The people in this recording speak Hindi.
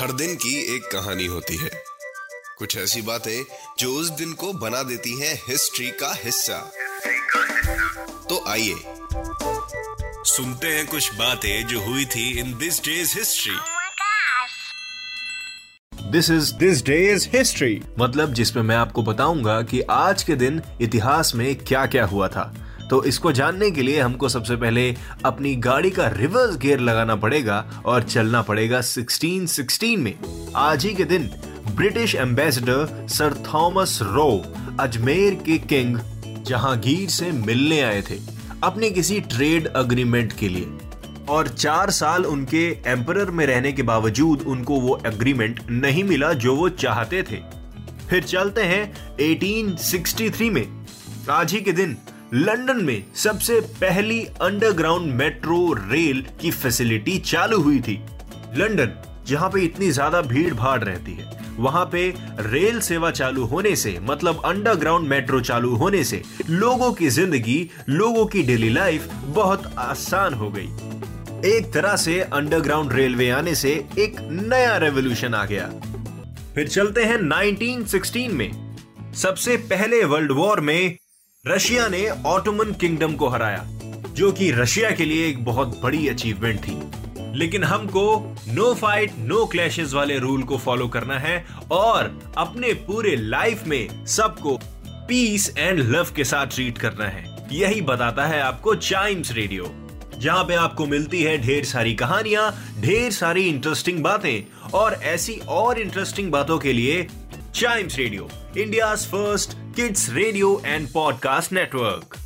हर दिन की एक कहानी होती है। कुछ ऐसी बातें जो उस दिन को बना देती हैं हिस्ट्री का हिस्सा। तो आइए सुनते हैं कुछ बातें जो हुई थी in this days history! This is this day is history मतलब जिसमें मैं आपको बताऊँगा कि आज के दिन इतिहास में क्या क्या हुआ था। तो इसको जानने के लिए हमको सबसे पहले अपनी गाड़ी का रिवर्स गियर लगाना पड़ेगा और चलना पड़ेगा 1616 में। आज ही के दिन British ambassador sir Thomas Roe, Ajmer के किंग, जहांगीर से मिलने आए थे, अपने किसी ट्रेड अग्रीमेंट के लिए। और चार साल उनके एम्पर में रहने के बावजूद उनको वो एग्रीमेंट नहीं मिला जो वो चाहते थे। फिर चलते हैं 1863 में। आज ही के दिन लंदन में सबसे पहली अंडरग्राउंड मेट्रो रेल की फैसिलिटी चालू हुई थी। लंदन, जहाँ पे इतनी ज़्यादा भीड़ भाड़ रहती है। वहाँ पे रेल सेवा चालू होने से मतलब अंडरग्राउंड मेट्रो चालू होने से, लोगों की ज़िंदगी, लोगों की डेली लाइफ बहुत आसान हो गई। एक तरह से अंडरग्राउंड रेलवे आने से एक नया रेवोल्यूशन आ गया। फिर चलते हैं 1916 में। सबसे पहले वर्ल्ड वॉर में रशिया ने ऑटोमन किंगडम को हराया, जो कि रशिया के लिए एक बहुत बड़ी अचीवमेंट थी। लेकिन हमको नो फाइट नो क्लैशेस वाले रूल को फॉलो करना है और अपने पूरे लाइफ में सबको पीस एंड लव के साथ ट्रीट करना है। यही बताता है आपको चाइम्स रेडियो जहाँ पे आपको मिलती है ढेर सारी कहानियाँ, ढेर सारी इंटरेस्टिंग बातें और ऐसी और इंटरेस्टिंग बातों के लिए Chimes Radio, India's first kids radio and podcast network.